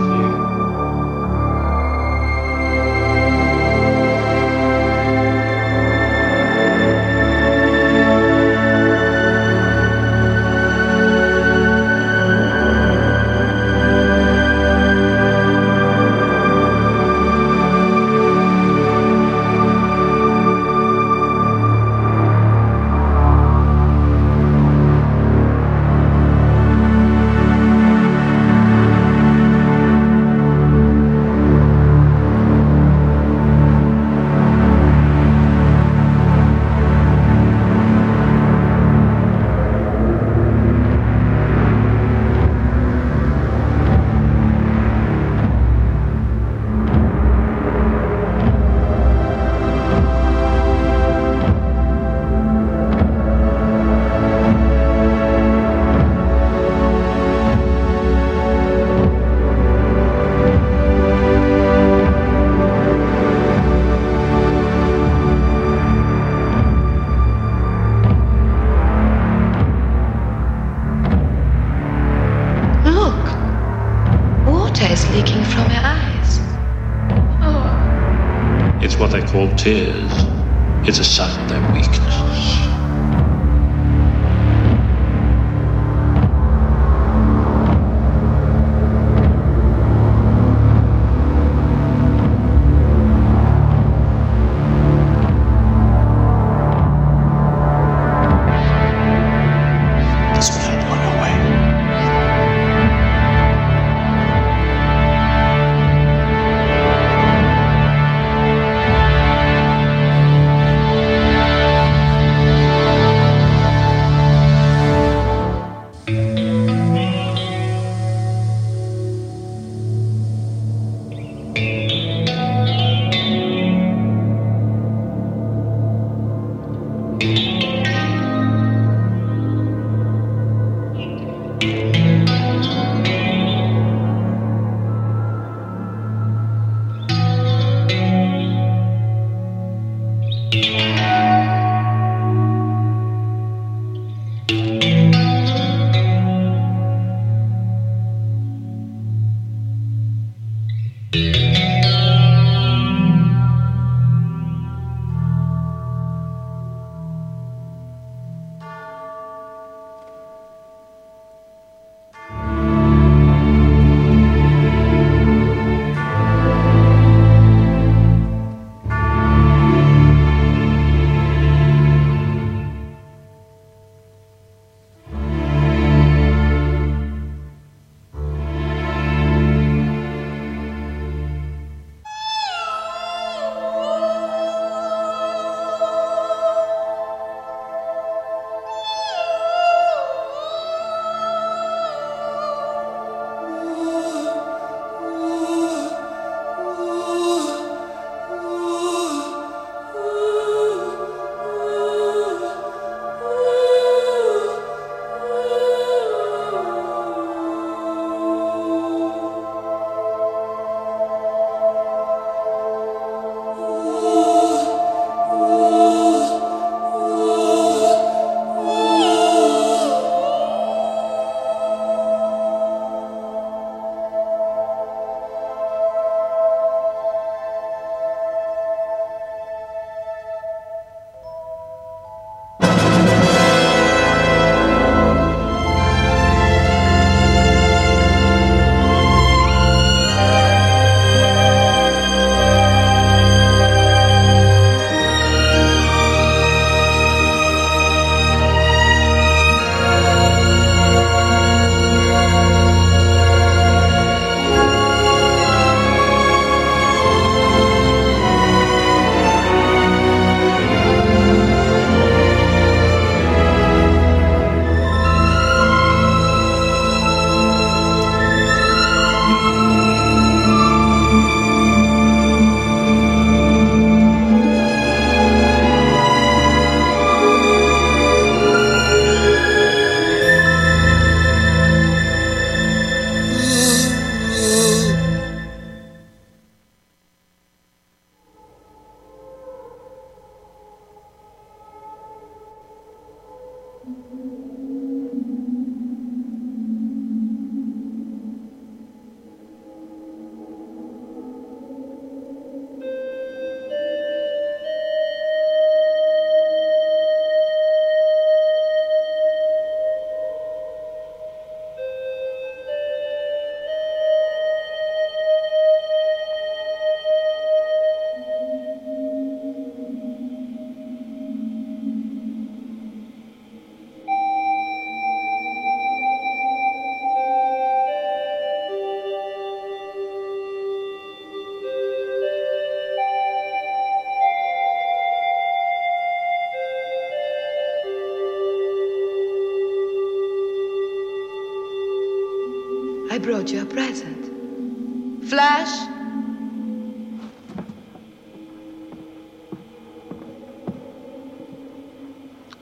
I you a present. Flash?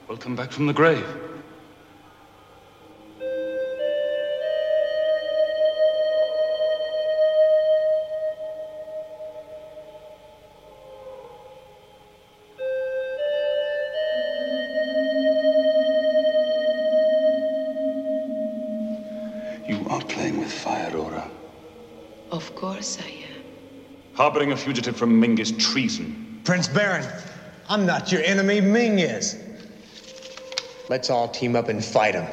Welcome back from the grave. Harboring a fugitive from Ming is treason.
Prince Barin, I'm not your enemy, Ming is. Let's all team up and fight him.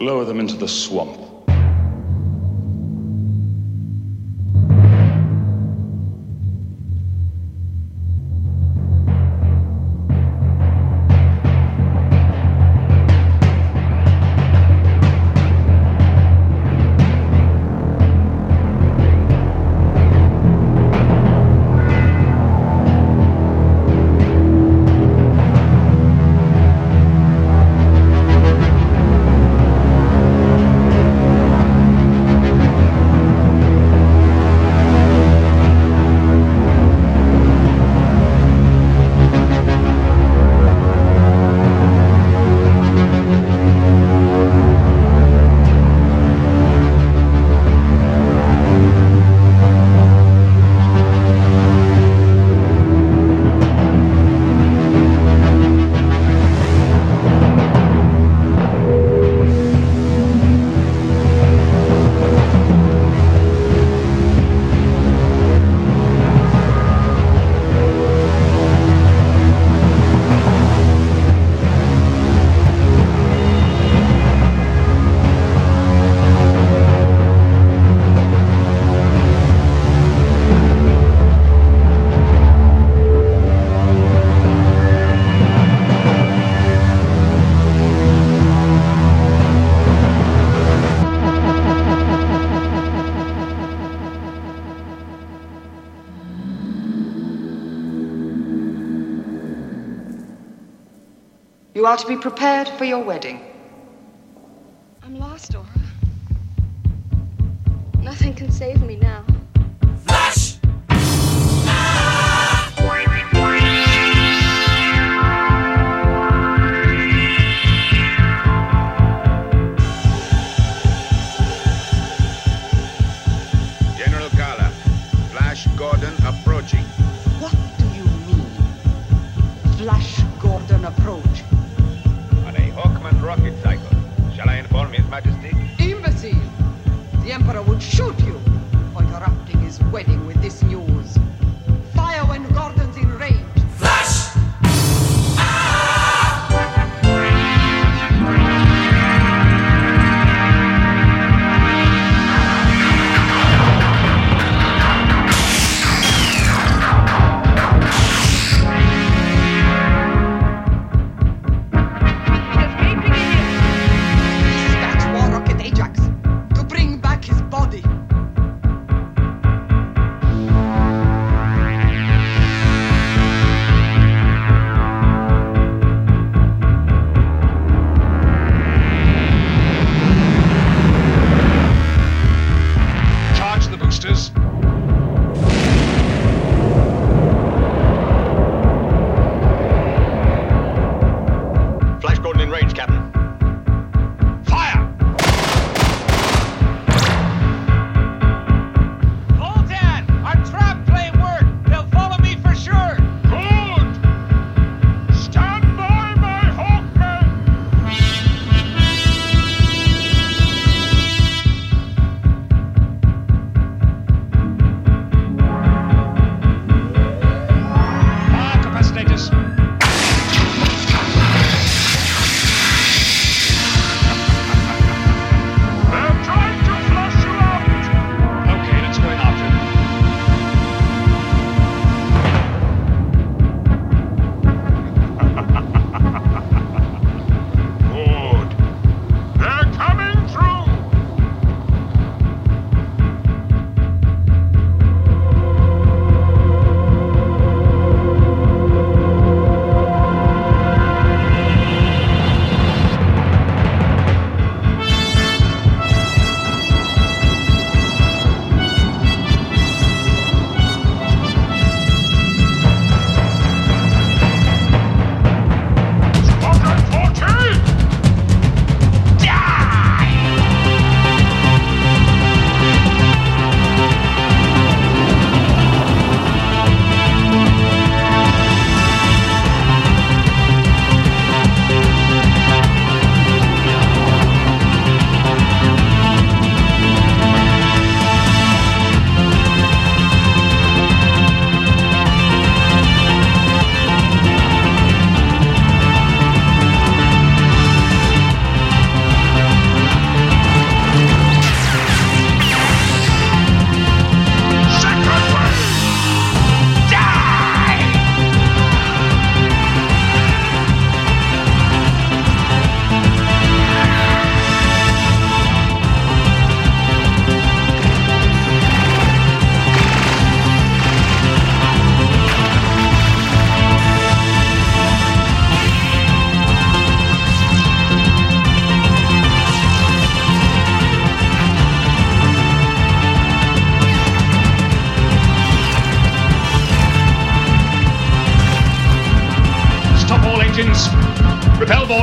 Lower them into the swamp.
You are to be prepared for your wedding.
I'm lost, Aura. Nothing can save me now.
Shoot you for interrupting his wedding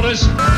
Repel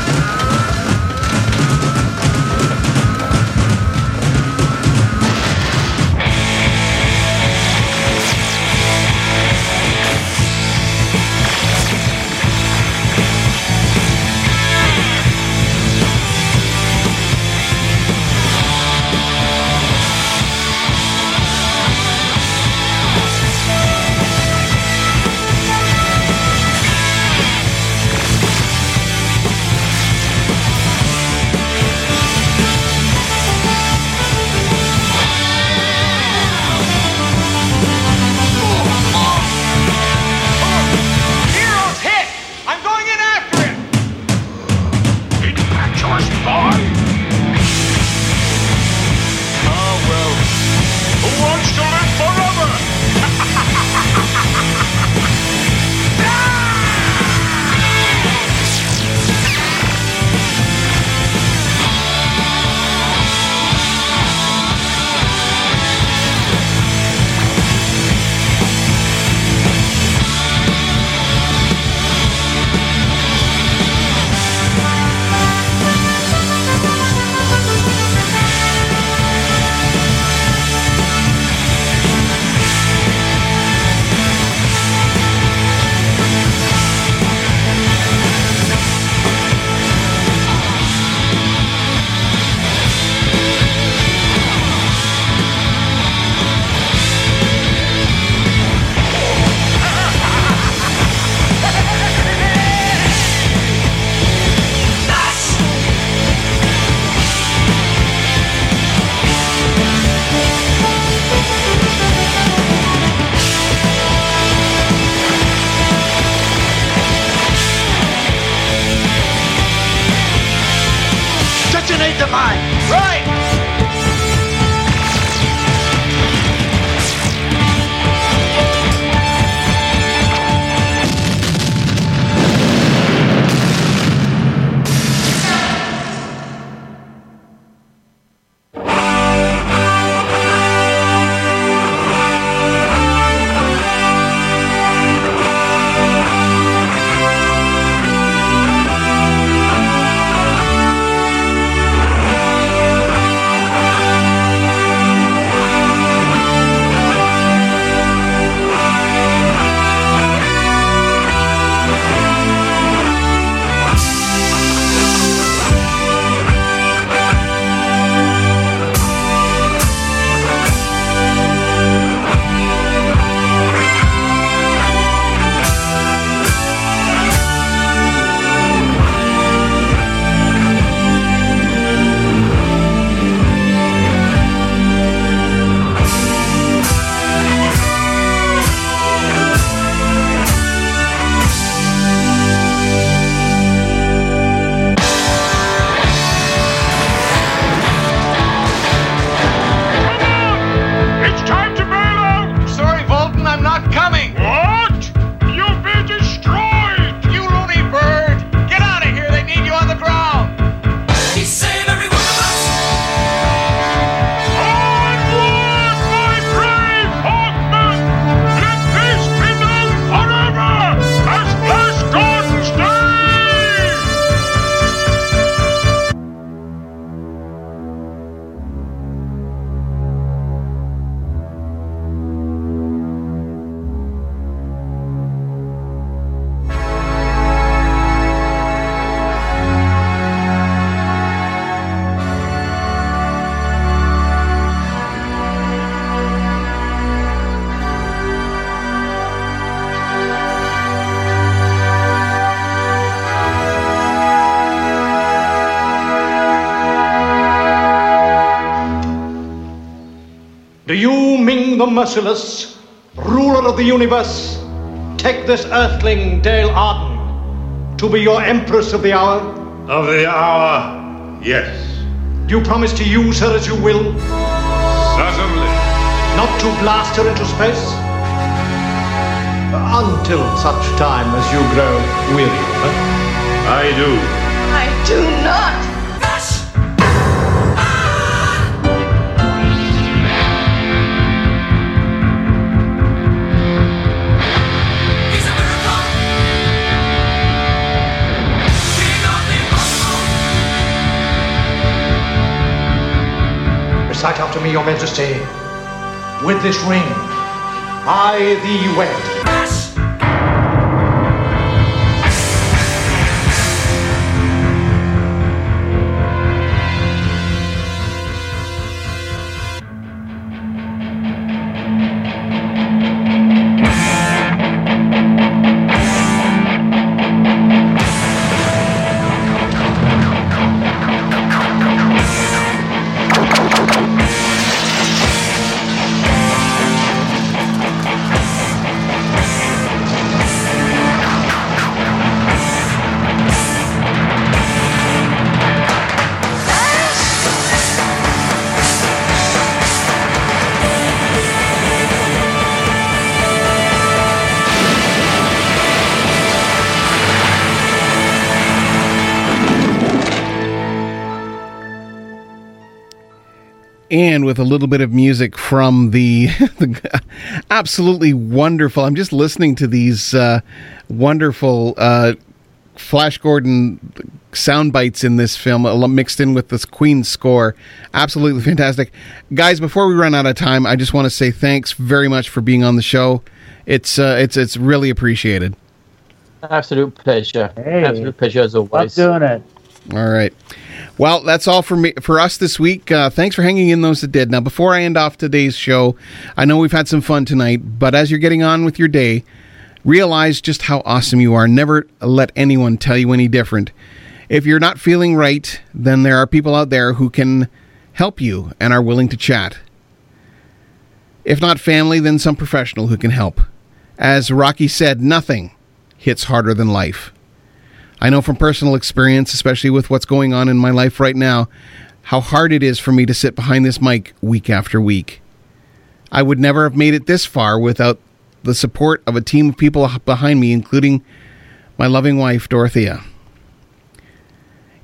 Merciless, ruler of the universe, take this earthling, Dale Arden, to be your empress of the hour?
Of the hour, yes.
Do you promise to use her as you will?
Certainly.
Not to blast her into space? Until such time as you grow weary of her.
I do.
I do not.
Recite after me, your majesty. With this ring, I thee wed.
And with a little bit of music from the, the absolutely wonderful. I'm just listening to these uh, wonderful uh, Flash Gordon sound bites in this film mixed in with this Queen score. Absolutely fantastic. Guys, before we run out of time, I just want to say thanks very much for being on the show. It's uh, it's it's really appreciated.
Absolute pleasure.
Hey.
Absolute pleasure as always.
Love
always.
doing it.
All right. Well, that's all for me for us this week. Uh, thanks for hanging in those that did. Now, before I end off today's show, I know we've had some fun tonight, but as you're getting on with your day, realize just how awesome you are. Never let anyone tell you any different. If you're not feeling right, then there are people out there who can help you and are willing to chat. If not family, then some professional who can help. As Rocky said, nothing hits harder than life. I know from personal experience, especially with what's going on in my life right now, how hard it is for me to sit behind this mic week after week. I would never have made it this far without the support of a team of people behind me, including my loving wife, Dorothea.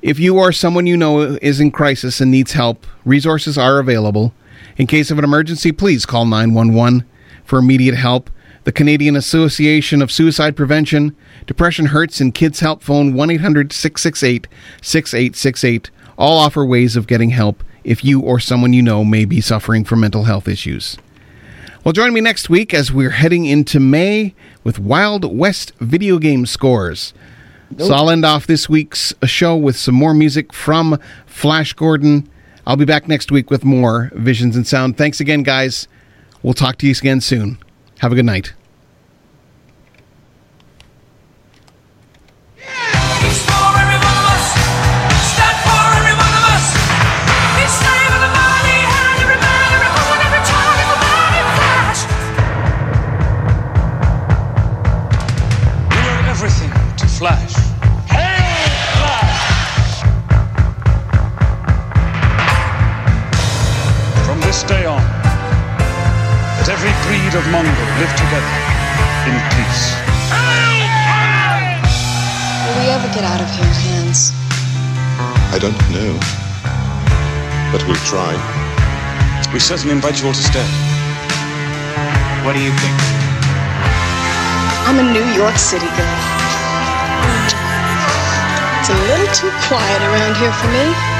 If you or someone you know is in crisis and needs help, resources are available. In case of an emergency, please call 911 for immediate help. The Canadian Association of Suicide Prevention, Depression Hurts, and Kids Help phone 1 800 668 6868 all offer ways of getting help if you or someone you know may be suffering from mental health issues. Well, join me next week as we're heading into May with Wild West video game scores. So I'll end off this week's show with some more music from Flash Gordon. I'll be back next week with more Visions and Sound. Thanks again, guys. We'll talk to you again soon. Have a good night.
Of Mongo live together in peace.
Will we ever get out of here, Hans?
I don't know. But we'll try.
We certainly invite you all to stay. What do you think?
I'm a New York City girl. It's a little too quiet around here for me.